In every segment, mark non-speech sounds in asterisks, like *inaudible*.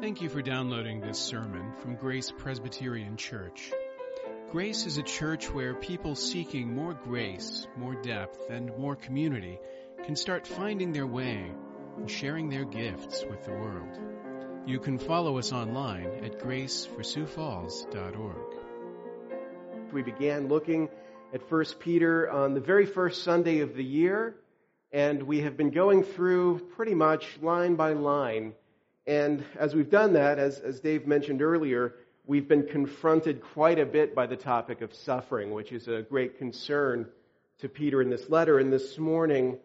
Thank you for downloading this sermon from Grace Presbyterian Church. Grace is a church where people seeking more grace, more depth, and more community can start finding their way and sharing their gifts with the world. You can follow us online at graceforsiouxfalls.org. We began looking at 1 Peter on the very first Sunday of the year, and we have been going through pretty much line by line and as we've done that, as, as Dave mentioned earlier, we've been confronted quite a bit by the topic of suffering, which is a great concern to Peter in this letter. And this morning,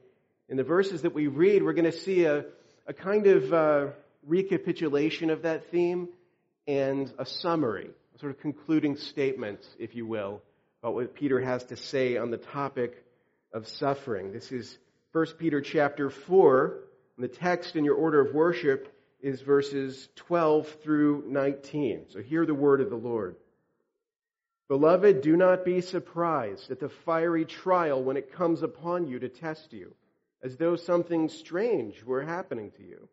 in the verses that we read, we're going to see a, a kind of uh, recapitulation of that theme and a summary, a sort of concluding statement, if you will, about what Peter has to say on the topic of suffering. This is 1 Peter chapter 4. And the text in your order of worship is verses 12 through 19. So hear the word of the Lord. Beloved, do not be surprised at the fiery trial when it comes upon you to test you, as though something strange were happening to you.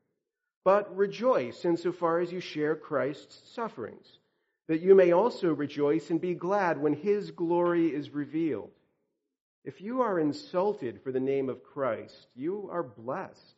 But rejoice insofar as you share Christ's sufferings, that you may also rejoice and be glad when his glory is revealed. If you are insulted for the name of Christ, you are blessed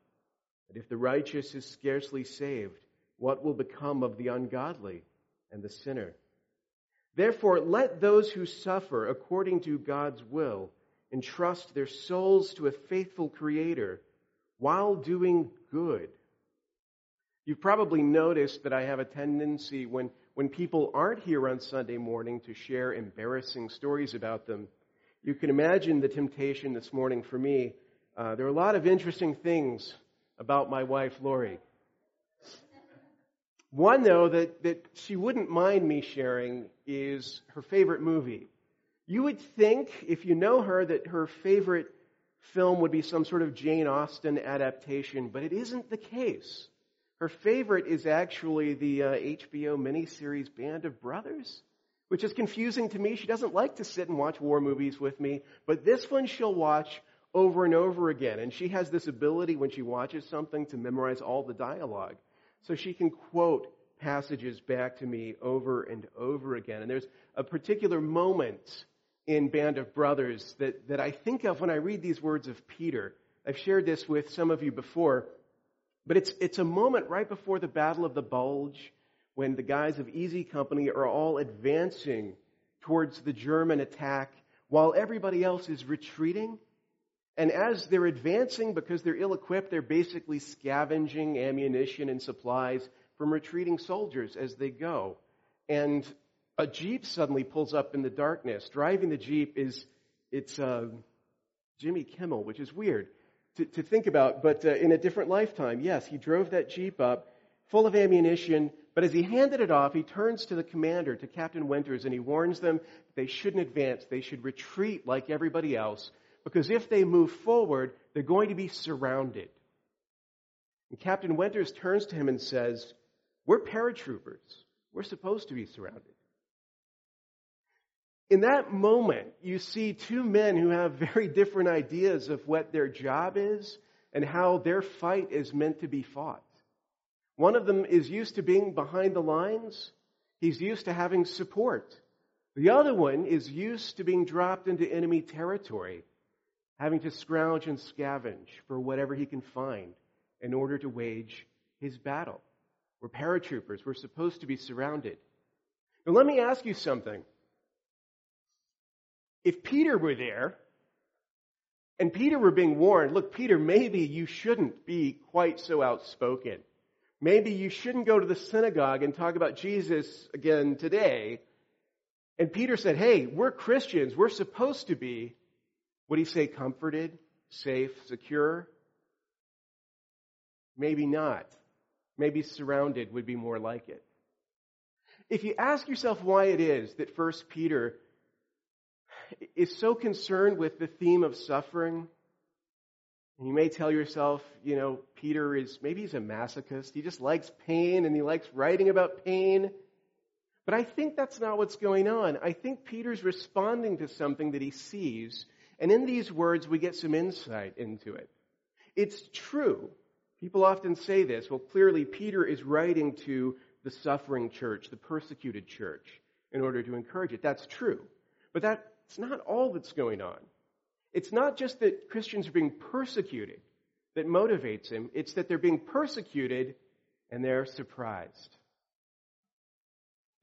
And if the righteous is scarcely saved, what will become of the ungodly and the sinner? Therefore, let those who suffer according to God's will entrust their souls to a faithful Creator while doing good. You've probably noticed that I have a tendency when, when people aren't here on Sunday morning to share embarrassing stories about them. You can imagine the temptation this morning for me. Uh, there are a lot of interesting things about my wife, Lori. One, though, that, that she wouldn't mind me sharing is her favorite movie. You would think, if you know her, that her favorite film would be some sort of Jane Austen adaptation, but it isn't the case. Her favorite is actually the uh, HBO miniseries Band of Brothers, which is confusing to me. She doesn't like to sit and watch war movies with me, but this one she'll watch over and over again. And she has this ability when she watches something to memorize all the dialogue. So she can quote passages back to me over and over again. And there's a particular moment in Band of Brothers that, that I think of when I read these words of Peter. I've shared this with some of you before, but it's, it's a moment right before the Battle of the Bulge when the guys of Easy Company are all advancing towards the German attack while everybody else is retreating. And as they're advancing, because they're ill equipped, they're basically scavenging ammunition and supplies from retreating soldiers as they go. And a Jeep suddenly pulls up in the darkness. Driving the Jeep is, it's uh, Jimmy Kimmel, which is weird to, to think about, but uh, in a different lifetime. Yes, he drove that Jeep up full of ammunition, but as he handed it off, he turns to the commander, to Captain Winters, and he warns them they shouldn't advance. They should retreat like everybody else because if they move forward, they're going to be surrounded. And Captain Winters turns to him and says, We're paratroopers. We're supposed to be surrounded. In that moment, you see two men who have very different ideas of what their job is and how their fight is meant to be fought. One of them is used to being behind the lines. He's used to having support. The other one is used to being dropped into enemy territory having to scrounge and scavenge for whatever he can find in order to wage his battle. We're paratroopers. We're supposed to be surrounded. Now, let me ask you something. If Peter were there, and Peter were being warned, look, Peter, maybe you shouldn't be quite so outspoken. Maybe you shouldn't go to the synagogue and talk about Jesus again today. And Peter said, hey, we're Christians. We're supposed to be would he say comforted, safe, secure? Maybe not. maybe surrounded would be more like it. If you ask yourself why it is that First Peter is so concerned with the theme of suffering, and you may tell yourself, you know, Peter is maybe he's a masochist. He just likes pain and he likes writing about pain. But I think that's not what's going on. I think Peter's responding to something that he sees, and in these words we get some insight into it. It's true. People often say this. Well, clearly Peter is writing to the suffering church, the persecuted church, in order to encourage it. That's true. But that's not all that's going on. It's not just that Christians are being persecuted that motivates him, it's that they're being persecuted and they're surprised.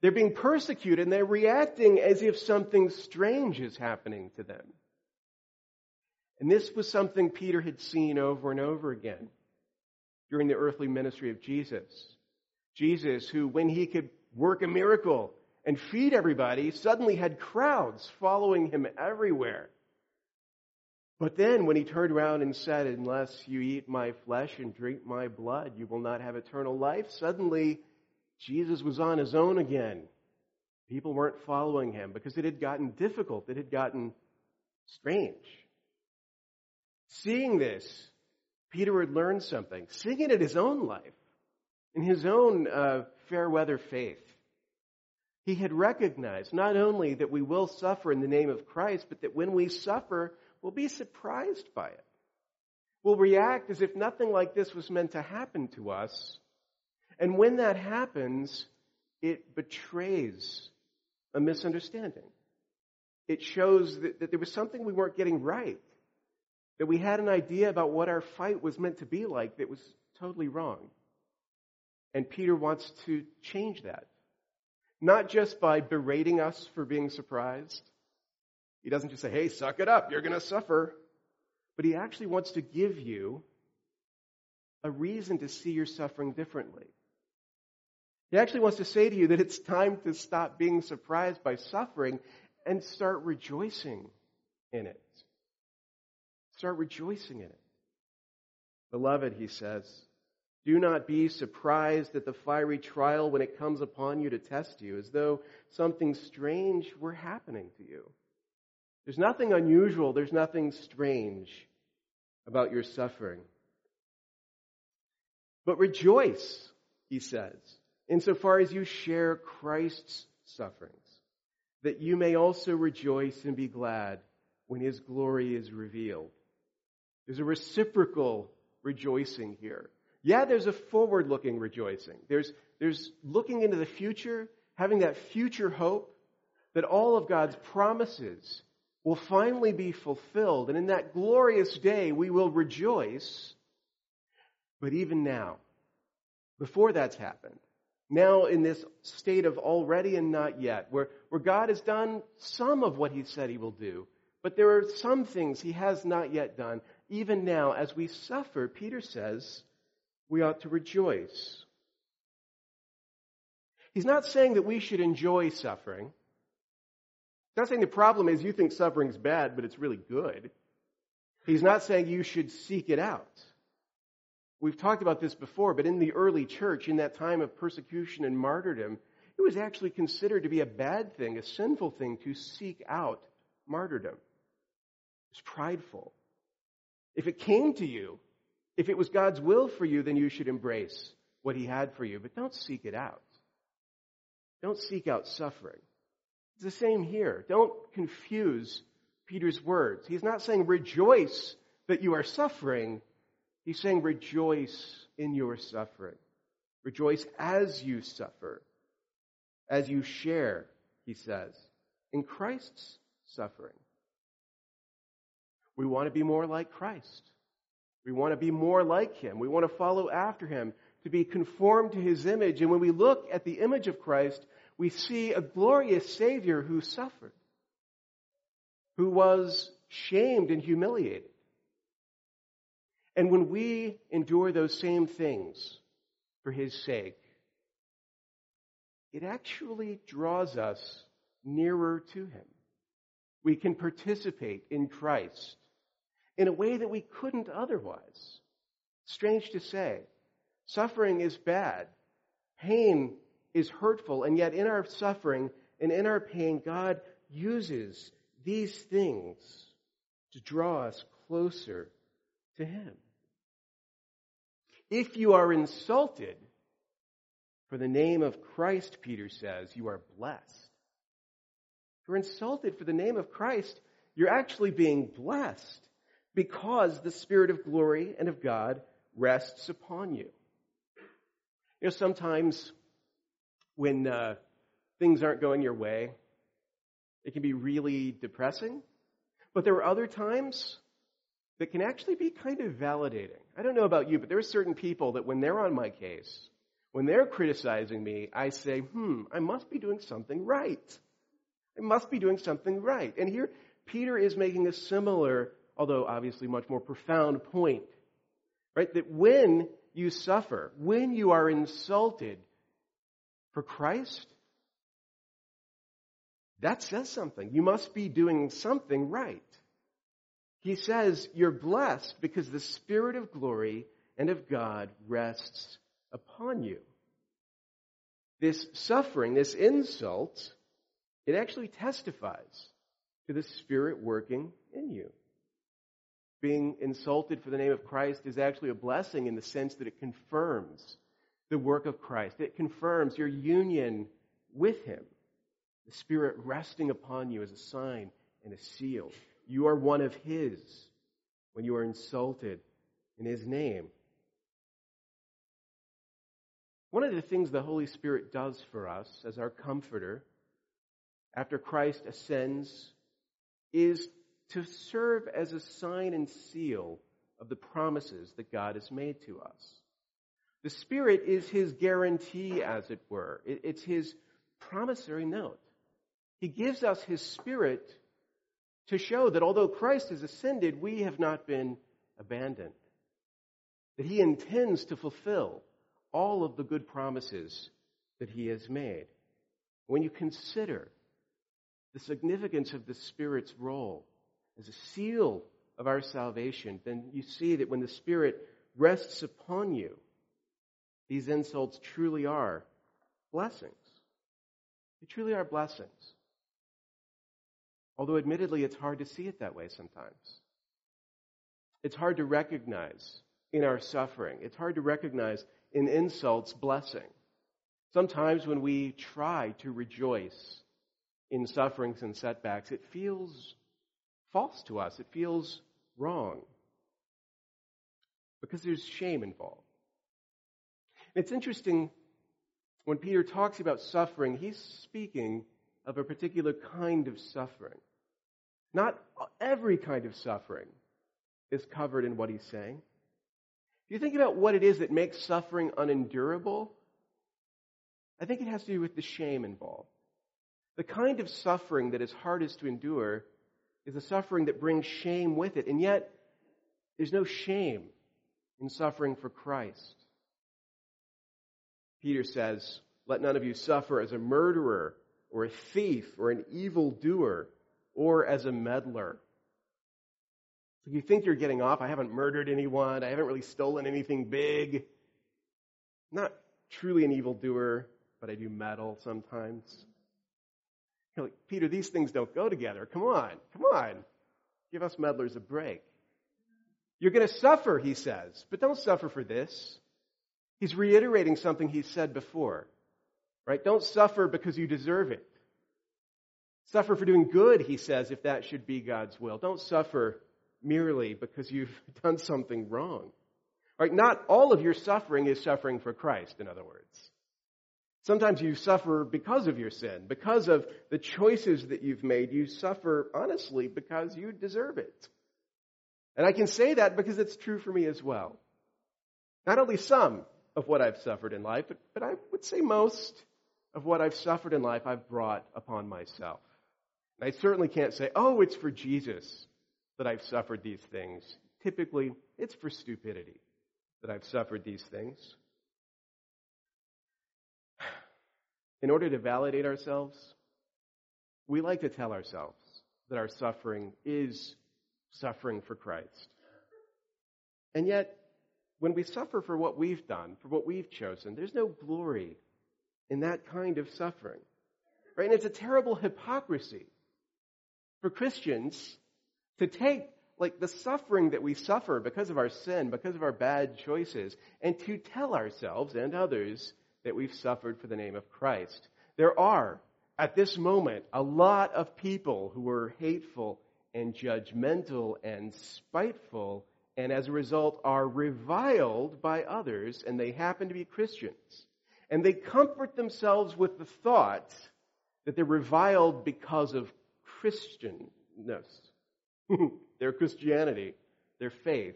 They're being persecuted and they're reacting as if something strange is happening to them. And this was something Peter had seen over and over again during the earthly ministry of Jesus. Jesus, who, when he could work a miracle and feed everybody, suddenly had crowds following him everywhere. But then when he turned around and said, Unless you eat my flesh and drink my blood, you will not have eternal life, suddenly Jesus was on his own again. People weren't following him because it had gotten difficult, it had gotten strange. Seeing this, Peter had learned something, seeing it in his own life, in his own uh, fair weather faith. He had recognized not only that we will suffer in the name of Christ, but that when we suffer, we'll be surprised by it. We'll react as if nothing like this was meant to happen to us. And when that happens, it betrays a misunderstanding. It shows that, that there was something we weren't getting right. That we had an idea about what our fight was meant to be like that was totally wrong. And Peter wants to change that. Not just by berating us for being surprised, he doesn't just say, hey, suck it up, you're going to suffer. But he actually wants to give you a reason to see your suffering differently. He actually wants to say to you that it's time to stop being surprised by suffering and start rejoicing in it. Start rejoicing in it. Beloved, he says, do not be surprised at the fiery trial when it comes upon you to test you, as though something strange were happening to you. There's nothing unusual, there's nothing strange about your suffering. But rejoice, he says, insofar as you share Christ's sufferings, that you may also rejoice and be glad when his glory is revealed. There's a reciprocal rejoicing here. Yeah, there's a forward looking rejoicing. There's, there's looking into the future, having that future hope that all of God's promises will finally be fulfilled. And in that glorious day, we will rejoice. But even now, before that's happened, now in this state of already and not yet, where, where God has done some of what he said he will do, but there are some things he has not yet done. Even now, as we suffer, Peter says, we ought to rejoice. He's not saying that we should enjoy suffering He's not saying the problem is you think suffering's bad, but it's really good. He's not saying you should seek it out. We've talked about this before, but in the early church, in that time of persecution and martyrdom, it was actually considered to be a bad thing, a sinful thing to seek out martyrdom. It was prideful. If it came to you, if it was God's will for you, then you should embrace what He had for you, but don't seek it out. Don't seek out suffering. It's the same here. Don't confuse Peter's words. He's not saying rejoice that you are suffering. He's saying rejoice in your suffering. Rejoice as you suffer, as you share, he says, in Christ's suffering. We want to be more like Christ. We want to be more like him. We want to follow after him, to be conformed to his image. And when we look at the image of Christ, we see a glorious Savior who suffered, who was shamed and humiliated. And when we endure those same things for His sake, it actually draws us nearer to Him. We can participate in Christ in a way that we couldn't otherwise. Strange to say. Suffering is bad. Pain is hurtful. And yet, in our suffering and in our pain, God uses these things to draw us closer to Him. If you are insulted for the name of Christ, Peter says, you are blessed. If you're insulted for the name of Christ, you're actually being blessed because the Spirit of glory and of God rests upon you. You know, sometimes when uh, things aren't going your way, it can be really depressing. But there are other times that can actually be kind of validating. I don't know about you, but there are certain people that when they're on my case, when they're criticizing me, I say, hmm, I must be doing something right. I must be doing something right. And here, Peter is making a similar, although obviously much more profound point. Right? That when you suffer, when you are insulted for Christ, that says something. You must be doing something right. He says you're blessed because the Spirit of glory and of God rests upon you. This suffering, this insult, it actually testifies to the Spirit working in you. Being insulted for the name of Christ is actually a blessing in the sense that it confirms the work of Christ. It confirms your union with Him. The Spirit resting upon you as a sign and a seal. You are one of His when you are insulted in His name. One of the things the Holy Spirit does for us as our comforter after Christ ascends is to serve as a sign and seal of the promises that God has made to us. The Spirit is His guarantee, as it were. It's His promissory note. He gives us His Spirit to show that although Christ has ascended, we have not been abandoned. That He intends to fulfill all of the good promises that He has made. When you consider the significance of the Spirit's role as a seal of our salvation, then you see that when the Spirit rests upon you, these insults truly are blessings. They truly are blessings. Although, admittedly, it's hard to see it that way sometimes. It's hard to recognize in our suffering. It's hard to recognize in insults blessing. Sometimes when we try to rejoice in sufferings and setbacks, it feels false to us. It feels wrong because there's shame involved. And It's interesting when Peter talks about suffering, he's speaking of a particular kind of suffering. Not every kind of suffering is covered in what he's saying. If you think about what it is that makes suffering unendurable, I think it has to do with the shame involved. The kind of suffering that is hardest to endure is a suffering that brings shame with it. And yet, there's no shame in suffering for Christ. Peter says, Let none of you suffer as a murderer or a thief or an evildoer or as a meddler. So you think you're getting off. I haven't murdered anyone. I haven't really stolen anything big. I'm not truly an evildoer, but I do meddle sometimes. Peter, these things don't go together. Come on, come on. Give us meddlers a break. You're going to suffer, he says, but don't suffer for this. He's reiterating something he said before, right? Don't suffer because you deserve it. Suffer for doing good, he says, if that should be God's will. Don't suffer merely because you've *laughs* done something wrong. Right? Not all of your suffering is suffering for Christ, in other words. Sometimes you suffer because of your sin, because of the choices that you've made. You suffer honestly because you deserve it. And I can say that because it's true for me as well. Not only some of what I've suffered in life, but, but I would say most of what I've suffered in life I've brought upon myself. And I certainly can't say, oh, it's for Jesus that I've suffered these things. Typically, it's for stupidity that I've suffered these things. In order to validate ourselves, we like to tell ourselves that our suffering is suffering for Christ. And yet, when we suffer for what we've done, for what we've chosen, there's no glory in that kind of suffering. Right? And it's a terrible hypocrisy for Christians to take like the suffering that we suffer because of our sin, because of our bad choices, and to tell ourselves and others that we've suffered for the name of Christ. There are, at this moment, a lot of people who are hateful and judgmental and spiteful, and as a result are reviled by others, and they happen to be Christians. And they comfort themselves with the thought that they're reviled because of Christianness, *laughs* their Christianity, their faith.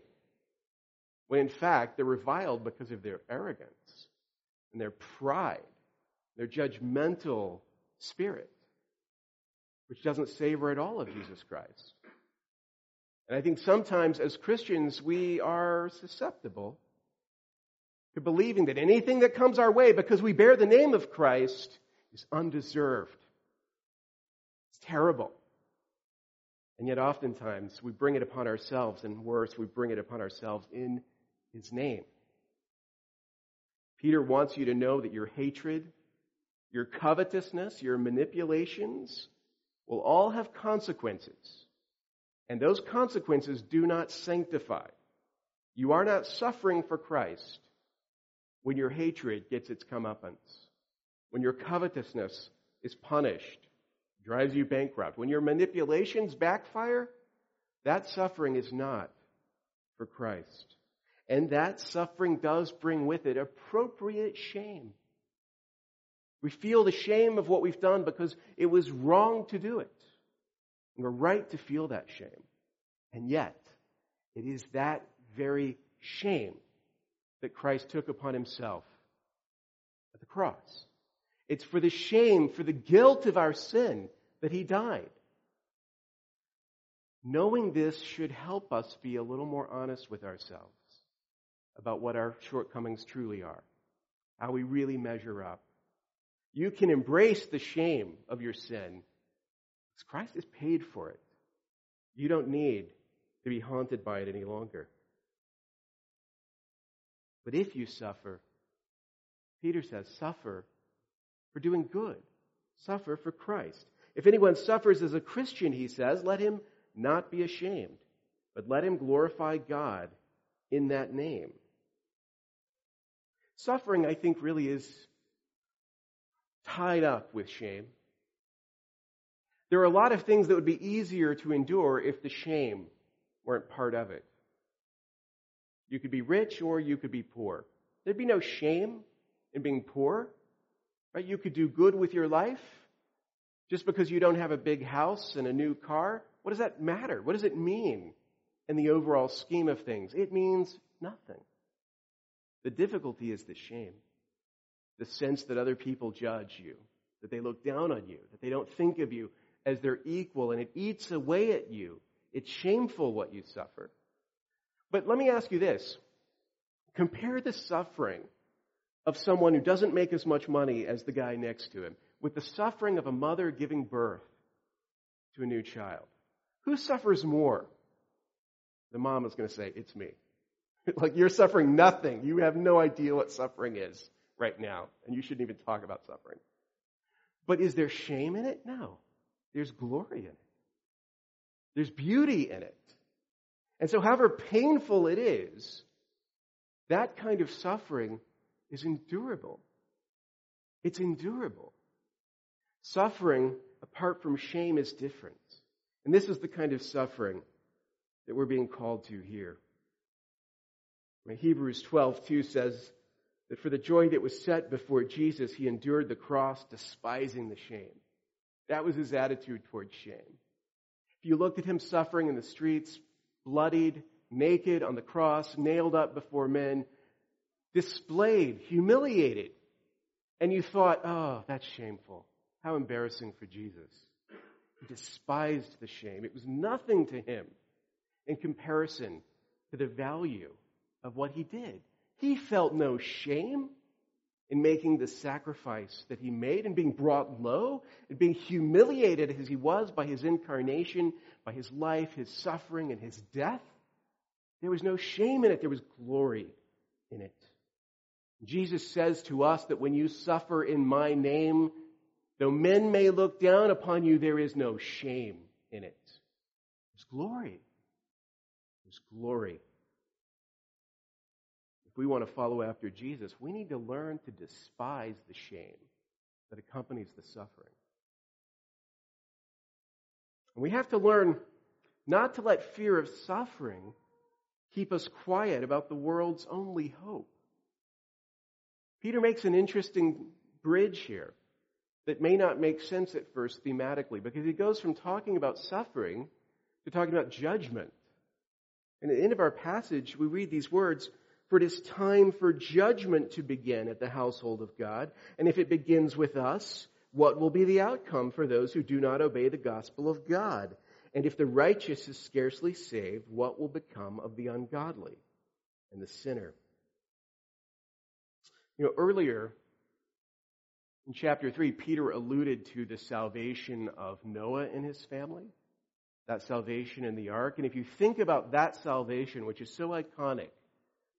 When in fact, they're reviled because of their arrogance and their pride, their judgmental spirit, which doesn't savor at all of Jesus Christ. And I think sometimes as Christians, we are susceptible to believing that anything that comes our way because we bear the name of Christ is undeserved. It's terrible. And yet, oftentimes, we bring it upon ourselves, and worse, we bring it upon ourselves in His name. Peter wants you to know that your hatred, your covetousness, your manipulations will all have consequences. And those consequences do not sanctify. You are not suffering for Christ when your hatred gets its comeuppance, when your covetousness is punished, drives you bankrupt, when your manipulations backfire, that suffering is not for Christ. And that suffering does bring with it appropriate shame. We feel the shame of what we've done because it was wrong to do it. And we're right to feel that shame. And yet, it is that very shame that Christ took upon himself at the cross. It's for the shame, for the guilt of our sin that he died. Knowing this should help us be a little more honest with ourselves about what our shortcomings truly are, how we really measure up. You can embrace the shame of your sin because Christ has paid for it. You don't need to be haunted by it any longer. But if you suffer, Peter says, suffer for doing good. Suffer for Christ. If anyone suffers as a Christian, he says, let him not be ashamed, but let him glorify God in that name. Suffering, I think, really is tied up with shame. There are a lot of things that would be easier to endure if the shame weren't part of it. You could be rich or you could be poor. There'd be no shame in being poor. Right? You could do good with your life just because you don't have a big house and a new car. What does that matter? What does it mean in the overall scheme of things? It means nothing. The difficulty is the shame, the sense that other people judge you, that they look down on you, that they don't think of you as their equal, and it eats away at you. It's shameful what you suffer. But let me ask you this compare the suffering of someone who doesn't make as much money as the guy next to him with the suffering of a mother giving birth to a new child. Who suffers more? The mom is going to say, It's me. *laughs* like you're suffering nothing. You have no idea what suffering is right now, and you shouldn't even talk about suffering. But is there shame in it? No. There's glory in it. There's beauty in it. And so, however painful it is, that kind of suffering is endurable. It's endurable. Suffering apart from shame is different. And this is the kind of suffering that we're being called to here. Hebrews 12:2 says that for the joy that was set before Jesus, he endured the cross, despising the shame. That was his attitude towards shame. If you looked at him suffering in the streets, bloodied, naked on the cross, nailed up before men, displayed, humiliated, and you thought, oh, that's shameful. How embarrassing for Jesus. He despised the shame. It was nothing to him in comparison to the value of what he did. He felt no shame in making the sacrifice that he made and being brought low and being humiliated as he was by his incarnation, by his life, his suffering, and his death. There was no shame in it. There was glory in it. Jesus says to us that when you suffer in my name, though men may look down upon you, there is no shame in it. There's glory. There's glory. If we want to follow after Jesus, we need to learn to despise the shame that accompanies the suffering. And we have to learn not to let fear of suffering keep us quiet about the world's only hope. Peter makes an interesting bridge here that may not make sense at first thematically because he goes from talking about suffering to talking about judgment. And at the end of our passage, we read these words, for it is time for judgment to begin at the household of God. And if it begins with us, what will be the outcome for those who do not obey the gospel of God? And if the righteous is scarcely saved, what will become of the ungodly and the sinner? You know, earlier in chapter 3, Peter alluded to the salvation of Noah and his family, that salvation in the ark. And if you think about that salvation, which is so iconic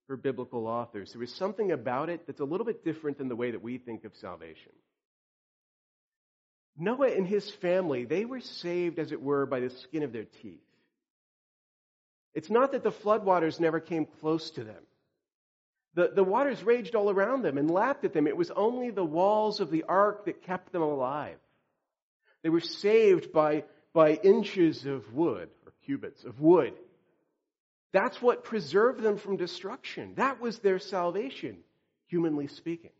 for biblical authors, there is something about it that's a little bit different than the way that we think of salvation. Noah and his family, they were saved, as it were, by the skin of their teeth. It's not that the floodwaters never came close to them. The, the waters raged all around them and lapped at them. It was only the walls of the ark that kept them alive. They were saved by, by inches of wood, or cubits of wood. That's what preserved them from destruction. That was their salvation, humanly speaking.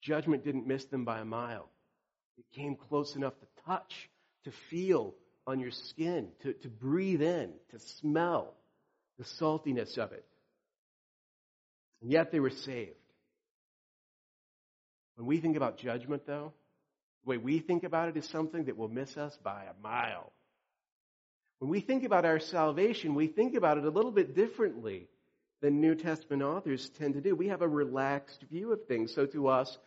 Judgment didn't miss them by a mile. It came close enough to touch, to feel on your skin, to, to breathe in, to smell the saltiness of it. And yet they were saved. When we think about judgment, though, the way we think about it is something that will miss us by a mile. When we think about our salvation, we think about it a little bit differently than New Testament authors tend to do. We have a relaxed view of things. So to us,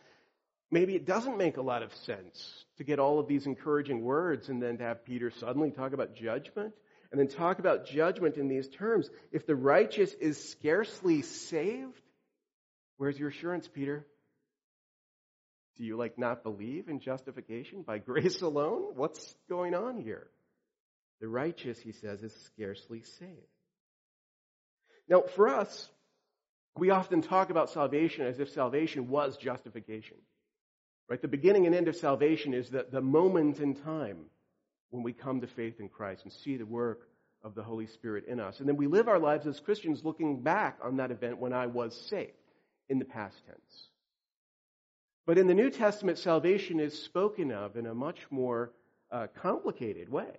maybe it doesn't make a lot of sense to get all of these encouraging words and then to have Peter suddenly talk about judgment and then talk about judgment in these terms. If the righteous is scarcely saved, where's your assurance, Peter? Do you like not believe in justification by *laughs* grace alone? What's going on here? The righteous, he says, is scarcely saved. Now, for us, we often talk about salvation as if salvation was justification. Right? The beginning and end of salvation is the, the moment in time when we come to faith in Christ and see the work of the Holy Spirit in us. And then we live our lives as Christians looking back on that event when I was saved in the past tense. But in the New Testament, salvation is spoken of in a much more uh, complicated way.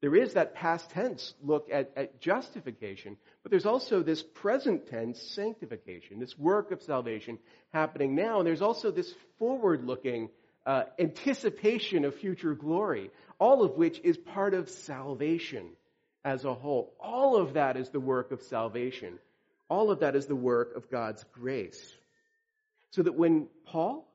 There is that past tense look at, at justification, but there's also this present tense sanctification, this work of salvation happening now. And there's also this forward looking uh, anticipation of future glory, all of which is part of salvation as a whole. All of that is the work of salvation. All of that is the work of God's grace. So that when Paul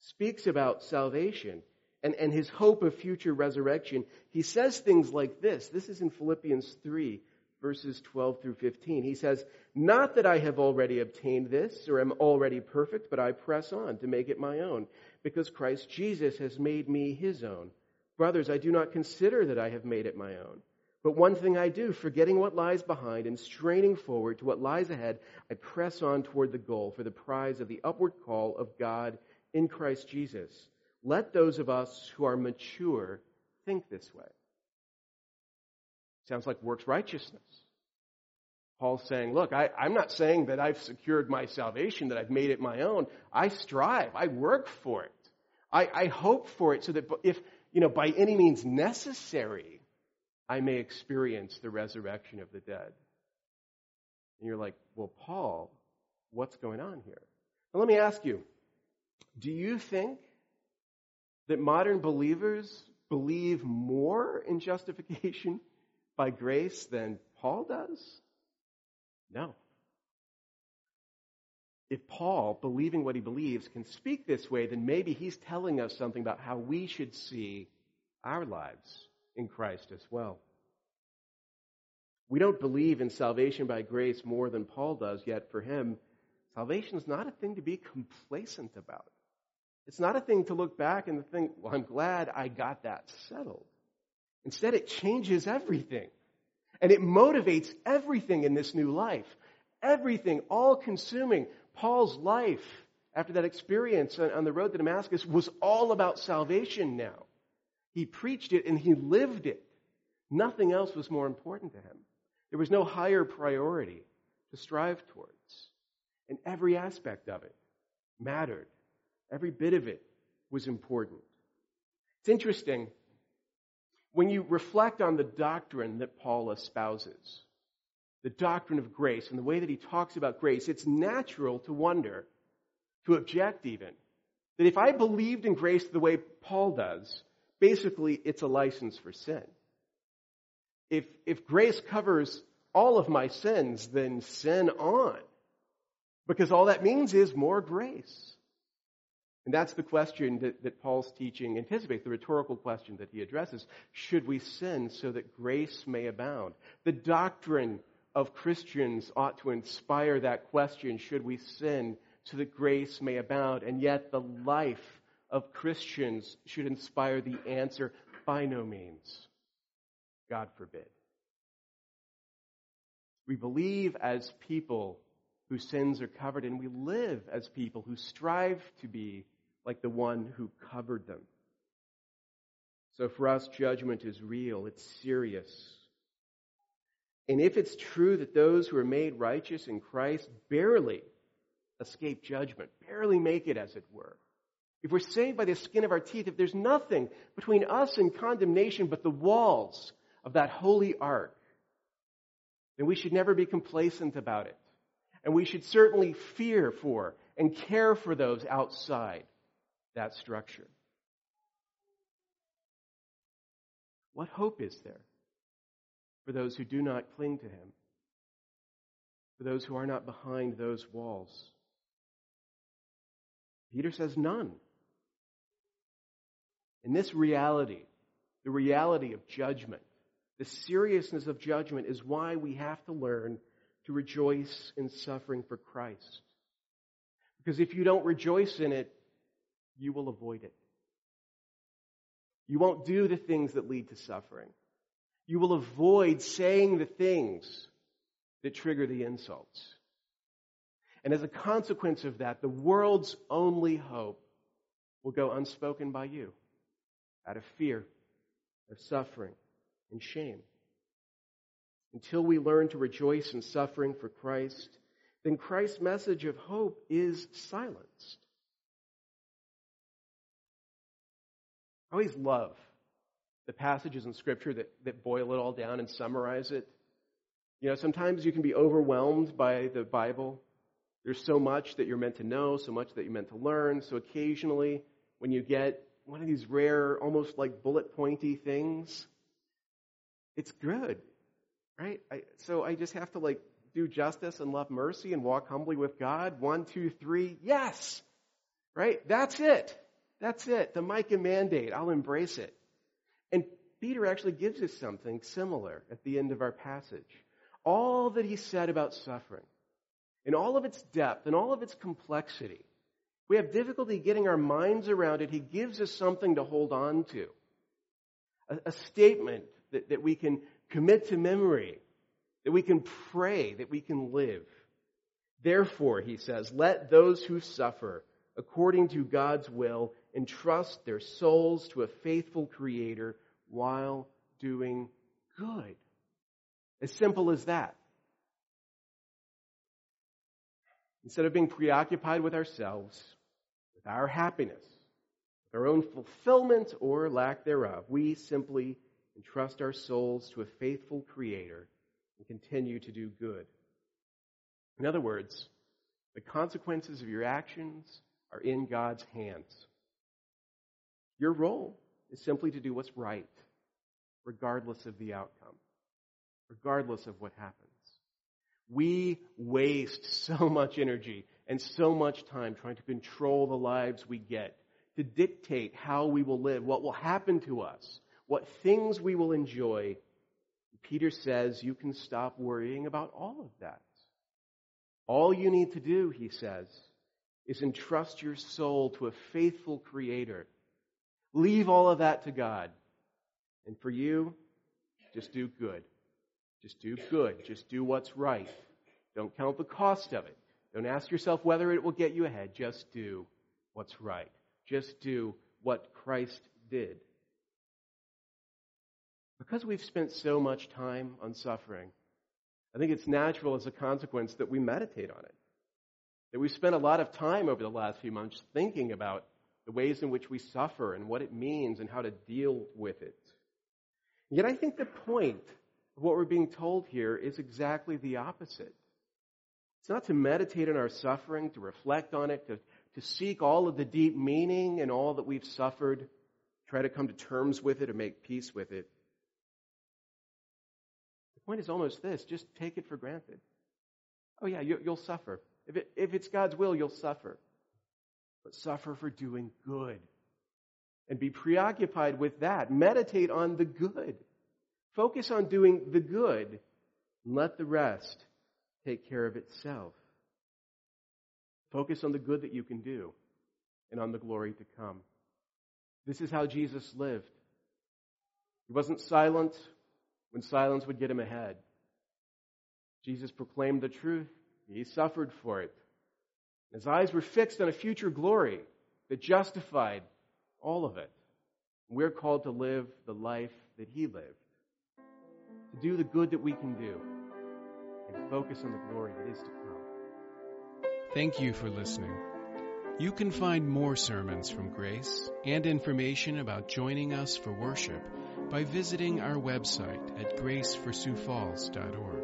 speaks about salvation, and, and his hope of future resurrection, he says things like this. This is in Philippians 3, verses 12 through 15. He says, Not that I have already obtained this or am already perfect, but I press on to make it my own, because Christ Jesus has made me his own. Brothers, I do not consider that I have made it my own. But one thing I do, forgetting what lies behind and straining forward to what lies ahead, I press on toward the goal for the prize of the upward call of God in Christ Jesus. Let those of us who are mature think this way. Sounds like works righteousness. Paul's saying, look, I, am not saying that I've secured my salvation, that I've made it my own. I strive. I work for it. I, I hope for it so that if, you know, by any means necessary, I may experience the resurrection of the dead. And you're like, well, Paul, what's going on here? Now, let me ask you, do you think that modern believers believe more in justification by grace than Paul does? No. If Paul, believing what he believes, can speak this way, then maybe he's telling us something about how we should see our lives in Christ as well. We don't believe in salvation by grace more than Paul does, yet for him, salvation is not a thing to be complacent about. It's not a thing to look back and think, well, I'm glad I got that settled. Instead, it changes everything. And it motivates everything in this new life. Everything, all consuming. Paul's life after that experience on the road to Damascus was all about salvation now. He preached it and he lived it. Nothing else was more important to him. There was no higher priority to strive towards. And every aspect of it mattered. Every bit of it was important. It's interesting when you reflect on the doctrine that Paul espouses, the doctrine of grace and the way that he talks about grace, it's natural to wonder, to object even, that if I believed in grace the way Paul does, basically it's a license for sin. If, if grace covers all of my sins, then sin on. Because all that means is more grace. And that's the question that, that Paul's teaching anticipates, the rhetorical question that he addresses. Should we sin so that grace may abound? The doctrine of Christians ought to inspire that question. Should we sin so that grace may abound? And yet the life of Christians should inspire the answer by no means. God forbid. We believe as people whose sins are covered, and we live as people who strive to be like the one who covered them. So for us, judgment is real, it's serious. And if it's true that those who are made righteous in Christ barely escape judgment, barely make it, as it were, if we're saved by the skin of our teeth, if there's nothing between us and condemnation but the walls of that holy ark, then we should never be complacent about it. And we should certainly fear for and care for those outside that structure. What hope is there for those who do not cling to Him? For those who are not behind those walls? Peter says none. In this reality, the reality of judgment, the seriousness of judgment is why we have to learn to rejoice in suffering for Christ. Because if you don't rejoice in it, you will avoid it. You won't do the things that lead to suffering. You will avoid saying the things that trigger the insults. And as a consequence of that, the world's only hope will go unspoken by you out of fear, of suffering, and shame. Until we learn to rejoice in suffering for Christ, then Christ's message of hope is silenced. I always love the passages in Scripture that, that boil it all down and summarize it. You know, sometimes you can be overwhelmed by the Bible. There's so much that you're meant to know, so much that you're meant to learn. So occasionally, when you get one of these rare, almost like bullet pointy things, it's good, right? I, so I just have to like do justice and love mercy and walk humbly with God. One, two, three, yes, right? That's it. That's it. The Micah mandate. I'll embrace it. And Peter actually gives us something similar at the end of our passage. All that he said about suffering, in all of its depth and all of its complexity, we have difficulty getting our minds around it. He gives us something to hold on to. A, a statement that, that we can commit to memory, that we can pray, that we can live. Therefore, he says, let those who suffer according to God's will entrust their souls to a faithful Creator while doing good. As simple as that. Instead of being preoccupied with ourselves, with our happiness, with our own fulfillment or lack thereof, we simply entrust our souls to a faithful Creator and continue to do good. In other words, the consequences of your actions are in God's hands. Your role is simply to do what's right, regardless of the outcome, regardless of what happens. We waste so much energy and so much time trying to control the lives we get, to dictate how we will live, what will happen to us, what things we will enjoy. Peter says you can stop worrying about all of that. All you need to do, he says, is entrust your soul to a faithful Creator. Leave all of that to God. And for you, just do good. Just do good. Just do what's right. Don't count the cost of it. Don't ask yourself whether it will get you ahead. Just do what's right. Just do what Christ did. Because we've spent so much time on suffering, I think it's natural as a consequence that we meditate on it. That we've spent a lot of time over the last few months thinking about the ways in which we suffer and what it means and how to deal with it. Yet I think the point of what we're being told here is exactly the opposite. It's not to meditate on our suffering, to reflect on it, to, to seek all of the deep meaning and all that we've suffered, try to come to terms with it or make peace with it. The point is almost this just take it for granted. Oh, yeah, you, will suffer. If, it, if it's God's will, you'll suffer. But suffer for doing good. And be preoccupied with that. Meditate on the good. Focus on doing the good. And let the rest take care of itself. Focus on the good that you can do and on the glory to come. This is how Jesus lived. He wasn't silent when silence would get him ahead. Jesus proclaimed the truth. He suffered for it. His eyes were fixed on a future glory that justified all of it. We're called to live the life that he lived, to do the good that we can do, and focus on the glory that is to come. Thank you for listening. You can find more sermons from Grace and information about joining us for worship by visiting our website at graceforsiouxfalls.org.